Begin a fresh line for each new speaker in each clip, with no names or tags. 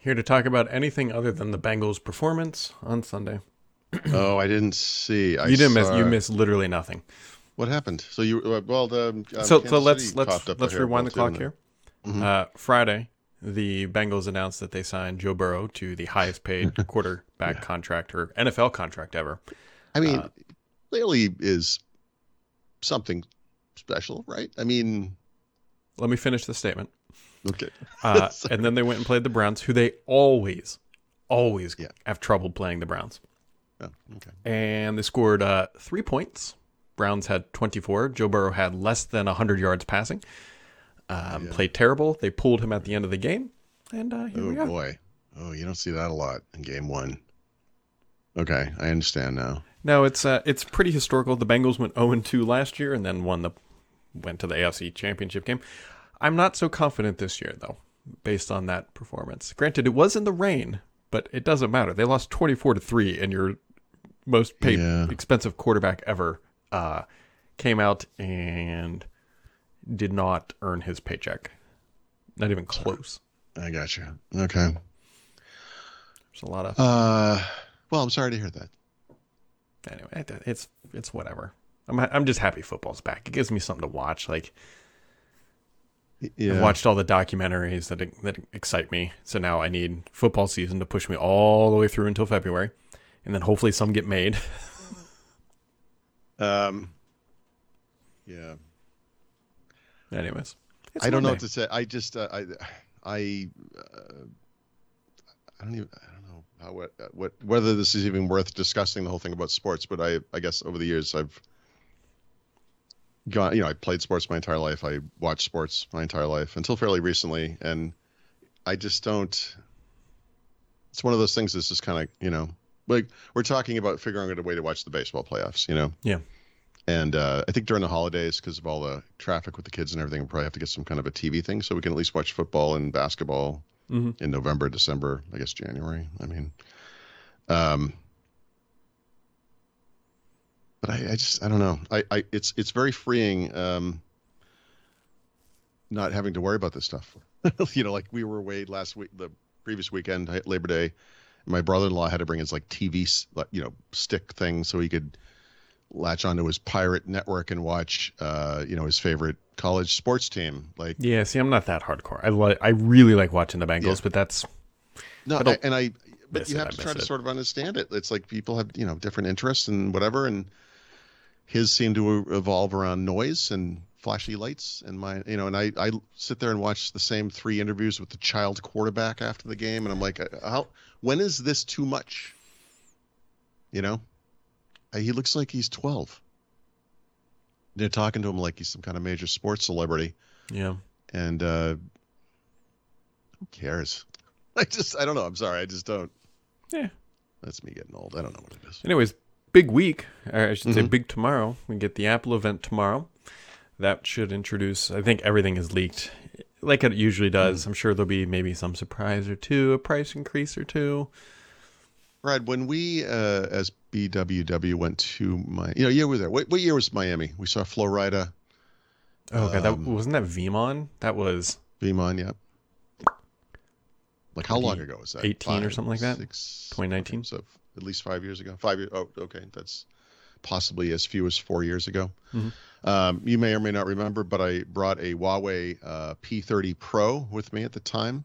Here to talk about anything other than the Bengals' performance on Sunday.
oh, I didn't see. I
you didn't
saw,
miss. You missed literally nothing.
What happened? So you uh, well the um,
so so let's
City
let's let's rewind the clock here.
Mhm.
Uh, Friday, the Bengals announced that they signed Joe Burrow to the highest paid quarterback contract or NFL contract ever.
I mean,
uh,
clearly is something special, right? I mean,
Let me finish the statement.
Okay.
Uh, and then they went and played the Browns, who they always, always
Yeah.
have trouble playing the Browns.
Oh, okay.
And they scored uh, three points. Browns had 24. Joe Burrow had less than 100 yards passing. Um,
Yeah.
Played terrible. They pulled him at the end of the game. And uh, here
Oh
we go.
boy. Oh, you don't see that a lot in game one. Okay, I understand now.
No, it's uh, it's pretty historical. The Bengals went 0 2 last year and then won the went to the AFC Championship game. I'm not so confident this year though, based on that performance. Granted, it was in the rain, but it doesn't matter. They lost 24 to three, and your most paid
Yeah.
expensive quarterback ever uh, came out and did not earn his paycheck. Not even close.
I got you. Okay.
There's a lot of
Uh, well, I'm sorry to hear that.
anyway. It's it's whatever. I'm I'm just happy football's back. It gives me something to watch. Like
Yeah.
I've watched all the documentaries that that excite me. So now I need football season to push me all the way through until February, and then hopefully some get made.
Um. Yeah.
Anyways,
I don't know what to say. I just uh, I I uh, I don't even I don't know how what what whether this is even worth discussing the whole thing about sports. But I I guess over the years I've gone you know I played sports my entire life. I watched sports my entire life until fairly recently, and I just don't. It's one of those things that's just kind of you know like we're talking about figuring out a way to watch the baseball playoffs. You know.
Yeah.
And uh, I think during the holidays, because of all the traffic with the kids and everything, we'll probably have to get some kind of a TV thing so we can at least watch football and basketball
Mhm.
in November, December, I guess January. I mean, um, but I, I just I don't know. I, I it's it's very freeing, um, not having to worry about this stuff. you know, like we were away last week, the previous weekend, Labor Day. My brother-in-law had to bring his like TV, like, you know, stick thing so he could latch onto his pirate network and watch, uh, you know, his favorite college sports team. Like,
Yeah, see, I'm not that hardcore. I li- I really like watching the Bengals,
Yeah.
but that's
no,
I don't
and I, but you have
I
to try to sort of understand it. It's like people have, you know, different interests and whatever, and his seem to evolve around noise and flashy lights and my you know and I, I sit there and watch the same three interviews with the child quarterback after the game and i'm like uh, how when is this too much? You know? Uh, he looks like he's 12 they're talking to him like he's some kind of major sports celebrity.
Yeah.
and uh who cares? I just i don't know. I'm sorry. I just don't.
Yeah.
that's me getting old. I don't know what it is.
Anyways, big week. Or I should say
Mhm.
big tomorrow. We get the Apple event tomorrow. That should introduce. I think everything is leaked, like it usually does. I'm sure there'll be maybe some surprise or two, a price increase or two.
Right when we uh, as BWW went to my, you know, yeah, we were there. What, what year was Miami? We saw Florida,
Oh god, that
Um,
wasn't that VeeamON. That was
VeeamON, yep. Like how long ago was that?
18 or something like that? 2019?
okay, so at least five years ago. Five years. Oh, okay. That's possibly as few as four years ago.
Mhm.
Um, you may or may not remember, but I brought a Huawei uh, P30 Pro with me at the time.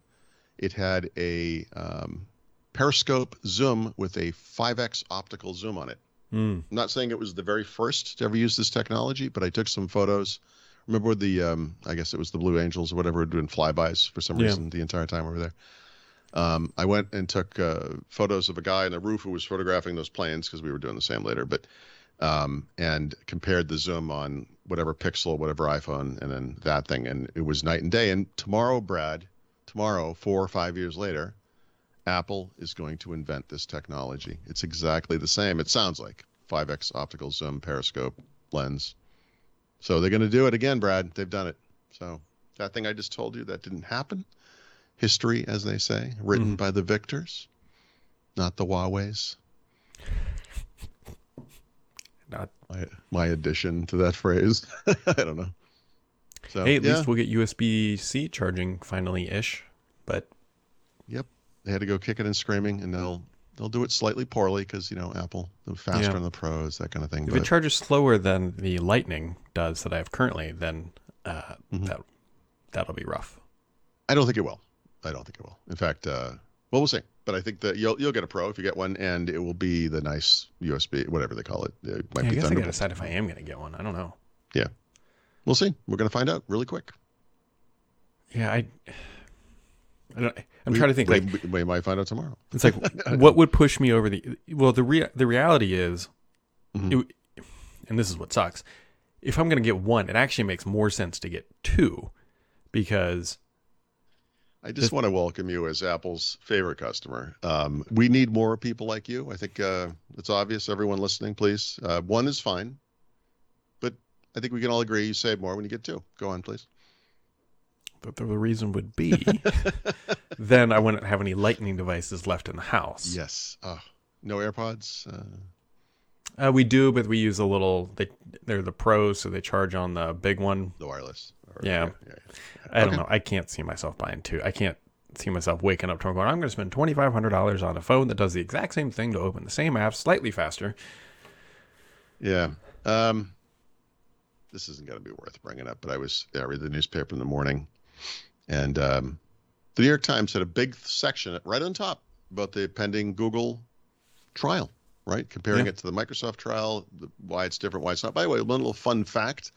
It had a um, periscope zoom with a 5x optical zoom on it.
Mm,
I'm not saying it was the very first to ever use this technology, but I took some photos. Remember the, um, I guess it was the Blue Angels or whatever, doing flybys for some
Yeah.
reason the entire time we were there. Um, I went and took uh, photos of a guy on the roof who was photographing those planes because we were doing the same later, but um, and compared the zoom on whatever Pixel, whatever iPhone, and then that thing, and it was night and day. And tomorrow, Brad, tomorrow, four or five years later, Apple is going to invent this technology. It's exactly the same. It sounds like 5x optical zoom periscope lens. So they're going to do it again, Brad. They've done it. So that thing I just told you that didn't happen. History, as they say, written
Mhm.
by the victors, not the Huawei's.
not.
My, my addition to that phrase. I don't know. So
Hey, at
yeah,
least we'll get USB C charging finally ish. But
Yep. they had to go kicking and screaming, and they'll they'll do it slightly poorly because you know Apple, the faster
Yeah.
on the pros, that kind of thing.
If
But
it charges slower than the Lightning does that I have currently, then uh,
Mhm.
that that'll be rough.
I don't think it will. I don't think it will. In fact, uh, well, we'll see. But I think that you'll you'll get a Pro if you get one, and it will be the nice USB, whatever they call it. It might
Yeah, I
be
guess I gotta decide if I am gonna get one. I don't know.
Yeah, we'll see. We're gonna find out really quick.
Yeah, I. I don't, I'm
We-
trying to think.
We,
Like,
we, might find out tomorrow.
it's like, what would push me over the? Well, the rea- the reality is,
Mhm.
it, and this is what sucks. If I'm gonna get one, it actually makes more sense to get two, because
I just want to welcome you as Apple's favorite customer. Um, we need more people like you. I think uh, it's obvious. Everyone listening, please. Uh, one is fine, but I think we can all agree you save more when you get two. Go on, please.
the, the reason would be, then I wouldn't have any Lightning devices left in the house.
Yes. Oh, no AirPods. Uh,
Uh, we do, but we use a little. They they're the pros, so they charge on the big one.
the wireless. Or-
Yeah.
yeah.
I don't
Okay.
know. I can't see myself buying two. I can't see myself waking up tomorrow going, I'm going to spend twenty five hundred dollars on a phone that does the exact same thing to open the same app slightly faster.
Yeah. Um, this isn't going to be worth bringing up, but I was yeah, I read the newspaper in the morning, and um, the New York Times had a big section right on top about the pending Google trial, right? Comparing
Yeah.
it to the Microsoft trial, the, why it's different, why it's not. By the way, one little fun fact: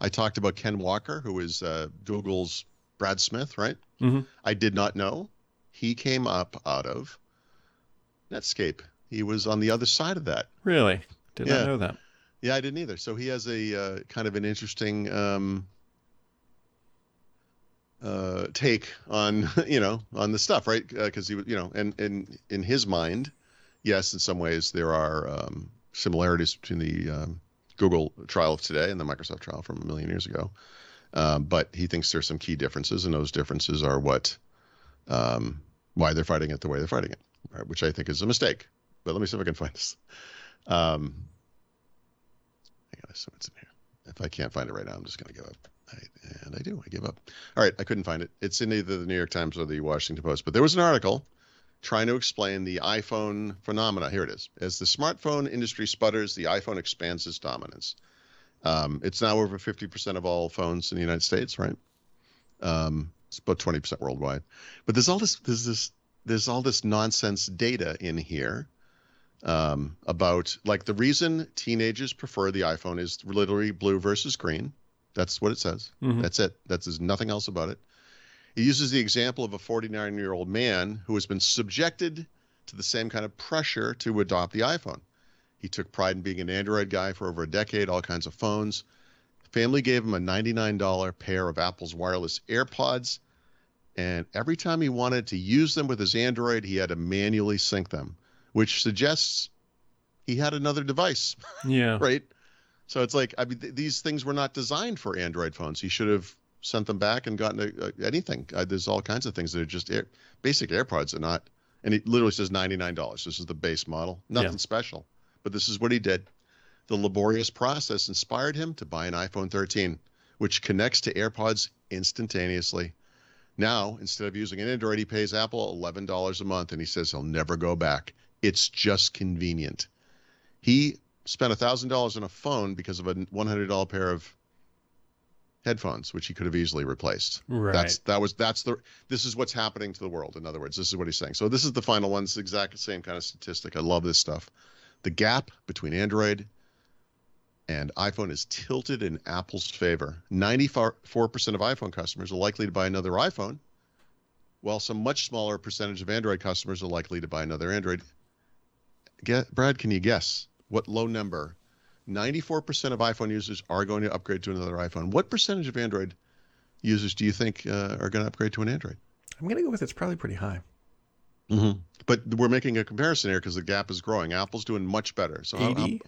I talked about Kent Walker, who is uh, Google's Brad Smith, right?
Mhm.
I did not know he came up out of Netscape. He was on the other side of that.
Really? Did
Yeah.
not know that.
Yeah, I didn't either. So he has a uh, kind of an interesting um, uh, take on you know on the stuff, right? Because he was you know, and and in his mind, yes, in some ways there are um, similarities between the um, Google trial of today and the Microsoft trial from a million years ago. Um, but he thinks there's some key differences, and those differences are what um, why they're fighting it the way they're fighting it, right? which I think is a mistake. But let me see if I can find this. Um, gotta it's in here. If I can't find it right now, I'm just gonna give up. I, and I do. I give up. All right, I couldn't find it. It's in either the New York Times or the Washington Post. But there was an article trying to explain the iPhone phenomena. Here it is. As the smartphone industry sputters, the iPhone expands its dominance. Um, it's now over 50% of all phones in the United States, right? Um, it's about 20% worldwide. But there's all this. There's this. There's all this nonsense data in here um, about like the reason teenagers prefer the iPhone is literally blue versus green. That's what it says.
Mhm.
That's it. That's there's nothing else about it. It uses the example of a 49 year old man who has been subjected to the same kind of pressure to adopt the iPhone. He took pride in being an Android guy for over a decade, all kinds of phones. Family gave him a $99 pair of Apple's wireless AirPods, and every time he wanted to use them with his Android, he had to manually sync them, which suggests he had another device,
Yeah.
right? So it's like, I mean, th- these things were not designed for Android phones. He should have sent them back and gotten a, a, anything. Uh, there's all kinds of things that are just air, basic AirPods are not, and it literally says $99. This is the base model, nothing
Yeah.
special. But this is what he did. The laborious process inspired him to buy an iPhone 13, which connects to AirPods instantaneously. Now, instead of using an Android, he pays Apple $11 a month and he says he'll never go back. It's just convenient. He spent $1,000 on a phone because of a $100 pair of headphones, which he could have easily replaced.
Right.
That's that was that's the this is what's happening to the world. In other words, this is what he's saying. So this is the final one. It's the exact same kind of statistic. I love this stuff. The gap between Android and iPhone is tilted in Apple's favor. 94% of iPhone customers are likely to buy another iPhone, while some much smaller percentage of Android customers are likely to buy another Android. Get, Brad, can you guess what low number? 94% of iPhone users are going to upgrade to another iPhone. What percentage of Android users do you think uh, are going to upgrade to an Android?
I'm gonna go with it's probably pretty high.
Mm-hmm. But we're making a comparison here because the gap is growing. Apple's doing much better. So I'm- I'm-
80?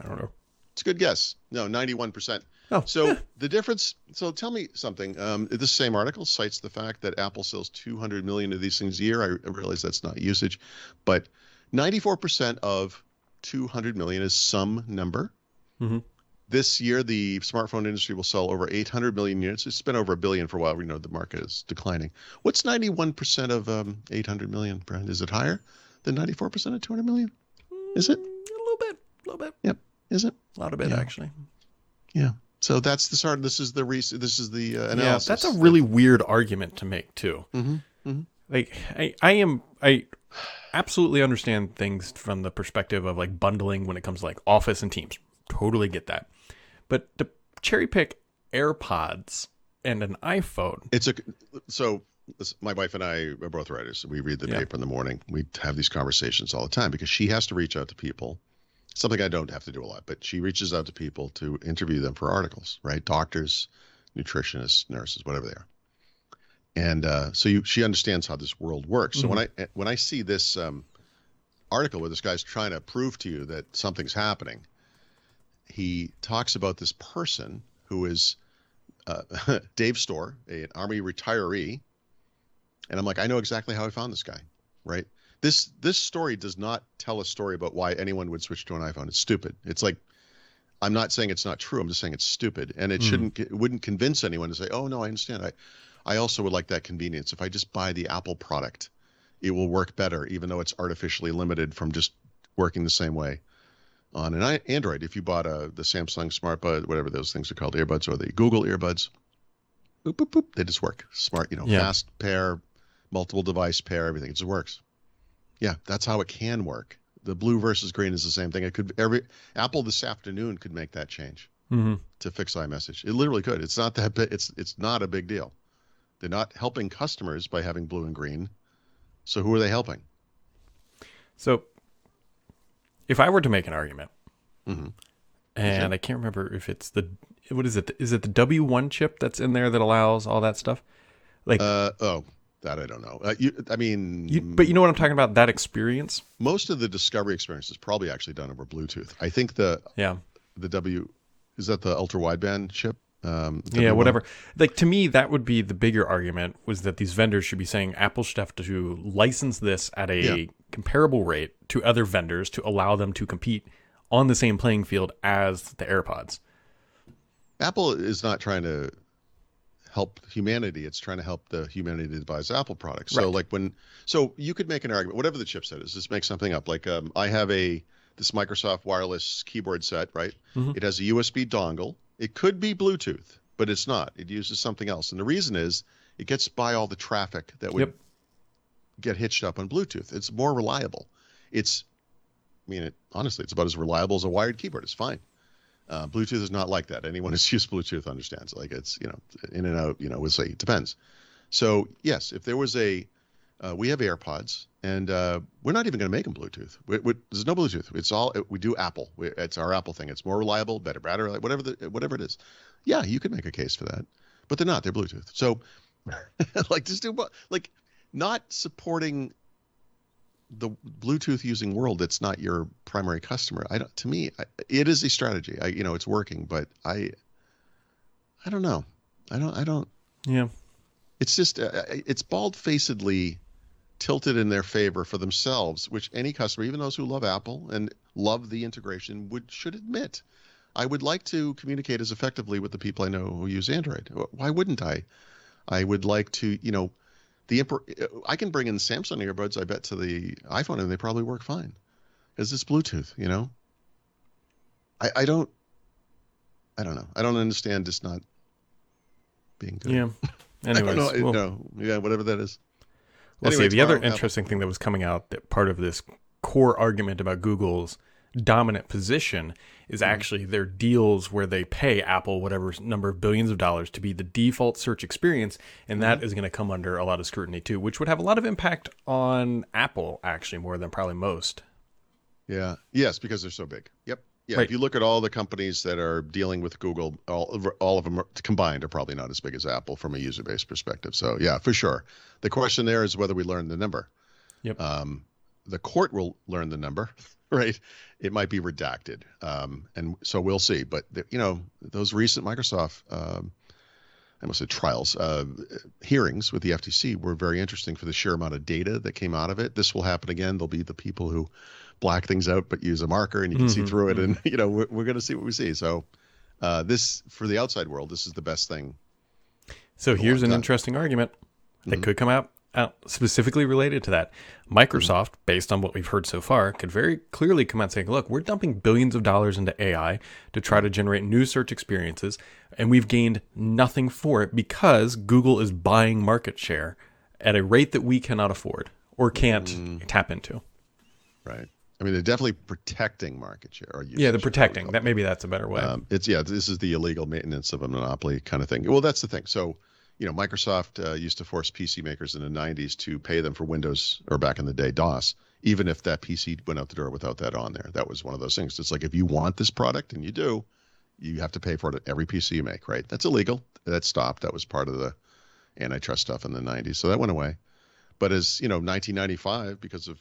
I don't know.
it's a good guess. No, 91%.
Oh,
So the difference. So tell me something. Um, this same article cites the fact that Apple sells 200 million of these things a year. I, I realize that's not usage, but 94% of 200 million is some number.
Mhm.
this year the smartphone industry will sell over 800 million units. It's been over a billion for a while. We know the market is declining. What's 91% of um, 800 million, Brad? Is it higher than 94% of 200 million? Is it?
Mm, A little bit, a little bit,
Yep. Is it?
a lot of bit
Yeah.
actually.
Yeah. So that's the start. This is the re- This is the uh, analysis.
Yeah, that's a really weird argument to make too.
Mm-hmm. Mm-hmm.
Like I, I am I absolutely understand things from the perspective of like bundling when it comes to like office and teams. Totally get that. But to cherry pick AirPods and an iPhone.
It's a so my wife and I are both writers. We read the
Yeah.
paper in the morning. We have these conversations all the time because she has to reach out to people. Something I don't have to do a lot, but she reaches out to people to interview them for articles, right? Doctors, nutritionists, nurses, whatever they are. And uh, so you, she understands how this world works. So when I when I see this um, article where this guy's trying to prove to you that something's happening, he talks about this person who is uh, Dave Store, a- an army retiree, and I'm like, I know exactly how I found this guy, right? This this story does not tell a story about why anyone would switch to an iPhone. It's stupid. It's like I'm not saying it's not true. I'm just saying it's stupid, and it
Mhm.
shouldn't it wouldn't convince anyone to say, oh no, I understand. I I also would like that convenience. If I just buy the Apple product, it will work better, even though it's artificially limited from just working the same way on an Android. If you bought a the Samsung smart SmartBud, whatever those things are called, earbuds or the Google earbuds, boop, boop, boop, they just work. Smart, you know,
Yeah.
fast pair, multiple device pair, everything. It just works. Yeah, that's how it can work. The blue versus green is the same thing. It could every Apple this afternoon could make that change
Mm-hmm.
to fix iMessage. It literally could. It's not that. It's it's not a big deal. They're not helping customers by having blue and green. So who are they helping?
So, if I were to make an argument,
Mhm.
and I can't remember if it's the what is it? Is it the W one chip that's in there that allows all that stuff? Like,
Uh oh, that I don't know. Uh, you, I mean,
you, but you know what I'm talking about? That experience.
most of the discovery experience is probably actually done over Bluetooth. I think the
Yeah.
the W is that the ultra wideband chip. Um,
Yeah,
W1?
whatever. Like to me, that would be the bigger argument was that these vendors should be saying Apple should have to license this at a
Yeah.
Comparable rate to other vendors to allow them to compete on the same playing field as the AirPods.
Apple is not trying to help humanity. It's trying to help the humanity that buys Apple products. So like when, so you could make an argument, whatever the chipset is, just make something up. Like um, I have a this Microsoft wireless keyboard set, right?
Mhm.
It has a USB dongle. It could be Bluetooth, but it's not. It uses something else, and the reason is it gets by all the traffic that would
Yep.
Get hitched up on Bluetooth. It's more reliable. It's, I mean, it, honestly, it's about as reliable as a wired keyboard. It's fine. Uh, Bluetooth is not like that. Anyone who's used Bluetooth understands. Like it's, you know, in and out. You know, we'll say it depends. So yes, if there was a, uh, we have AirPods, and uh, we're not even going to make them Bluetooth. We, we, there's no Bluetooth. It's all we do Apple. We, it's our Apple thing. It's more reliable, better battery, whatever the whatever it is. Yeah, you could make a case for that, but they're not. They're Bluetooth. So, like, just do like not supporting the Bluetooth using world that's not your primary customer. I don't. To me, I, it is a strategy. I you know it's working, but I, I don't know. I don't. I don't.
Yeah.
It's just uh, it's bald facedly tilted in their favor for themselves, which any customer, even those who love Apple and love the integration, would should admit. I would like to communicate as effectively with the people I know who use Android. Why wouldn't I? I would like to, you know, the I can bring in Samsung earbuds, I bet, to the iPhone, and they probably work fine. Is this Bluetooth? You know, I I don't, I don't know. I don't understand just not being good.
Yeah. Anyways,
I don't know.
we'll,
no, yeah, whatever that is.
we'll
Anyway,
see. The other
Apple-
interesting thing that was coming out that part of this core argument about Google's dominant position is
Mm-hmm.
actually their deals where they pay Apple whatever number of billions of dollars to be the default search experience, and that is going to come under a lot of scrutiny too, which would have a lot of impact on Apple actually more than probably most.
Yeah. Yes, because they're so big. Yep. Yeah.
Right.
If you look at all the companies that are dealing with Google, all of, all of them are, combined are probably not as big as Apple from a user base perspective. So yeah, for sure. The question there is whether we learn the number.
Yep.
Um, the court will learn the number, right? It might be redacted, um, and so we'll see. But the, you know, those recent Microsoft, um, I must say trials, uh, hearings with the FTC were very interesting for the sheer amount of data that came out of it. This will happen again. There'll be the people who black things out but use a marker and you can see
Mhm,
through it, and you know we're, we're going to see what we see. So uh, this for the outside world, this is the best thing.
So here's an interesting argument that could come out, out specifically related to that. Microsoft, mm-hmm. based on what we've heard so far, could very clearly come out saying, look, we're dumping billions of dollars into AI to try to generate new search experiences, and we've gained nothing for it because Google is buying market share at a rate that we cannot afford or can't mm. tap into.
Right. I mean, they're definitely protecting market share. Or
Yeah, they're protecting. That maybe that's a better way.
Um, it's yeah, this is the illegal maintenance of a monopoly kind of thing. Well, that's the thing. So, you know, Microsoft uh, used to force PC makers in the '90s to pay them for Windows or back in the day DOS, even if that PC went out the door without that on there. That was one of those things. It's like if you want this product and you do, you have to pay for it at every PC you make. Right? That's illegal. That stopped. That was part of the antitrust stuff in the '90s. So that went away. But as you know, 1995, because of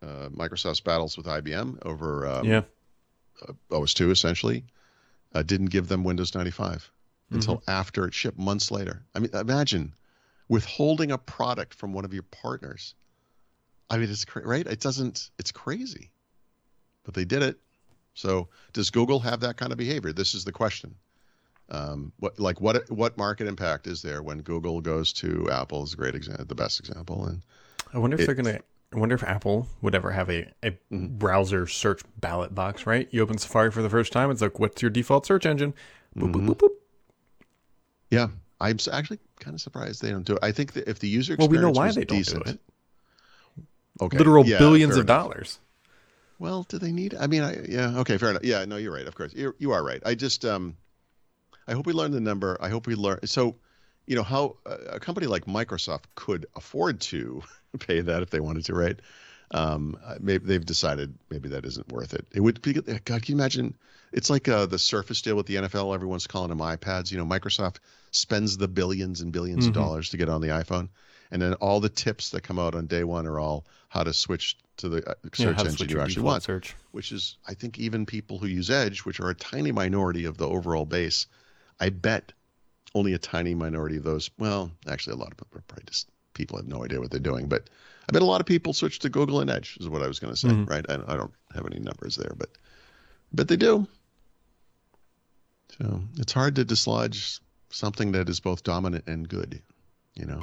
uh, Microsoft's battles with IBM over um,
yeah.
OS2 essentially, uh, didn't give them Windows 95 until
Mm-hmm.
after it shipped months later. I mean, imagine withholding a product from one of your partners. I mean, it's cra- right. It doesn't. It's crazy, but they did it. So, does Google have that kind of behavior? This is the question. Um, what like what what market impact is there when Google goes to Apple is a great example, the best example, and
I wonder if
It-
they're gonna. I wonder if Apple would ever have a, a
Mm-hmm.
browser search ballot box. Right? You open Safari for the first time. It's like, what's your default search engine? Boop
Mm-hmm.
boop boop boop.
Yeah, I'm actually kind of surprised they don't do it. I think that if the user
Well, we
experience
know why they don't
decent,
do it.
Okay,
Literal
yeah,
billions of
enough.
dollars.
Well, do they need? I mean, I yeah, okay, fair enough. Yeah, no, you're right. Of course, you're, you are right. I just um, I hope we learn the number. I hope we learn. So, you know, how a company like Microsoft could afford to pay that if they wanted to, right? Um, maybe they've decided maybe that isn't worth it. It would be. God, can you imagine? It's like uh, the Surface deal with the NFL. Everyone's calling them iPads. You know, Microsoft spends the billions and 1000000000s
Mm-hmm.
of dollars to get on the iPhone, and then all the tips that come out on day one are all how to switch to the uh, search
Yeah,
engine you actually want
search.
which is I think even people who use Edge, which are a tiny minority of the overall base, I bet only a tiny minority of those. Well, actually, a lot of people are probably just people have no idea what they're doing, but I bet a lot of people switch to Google and Edge is what I was going to say,
Mm-hmm.
right? I, I don't have any numbers there, but but they do. So it's hard to dislodge something that is both dominant and good, you know.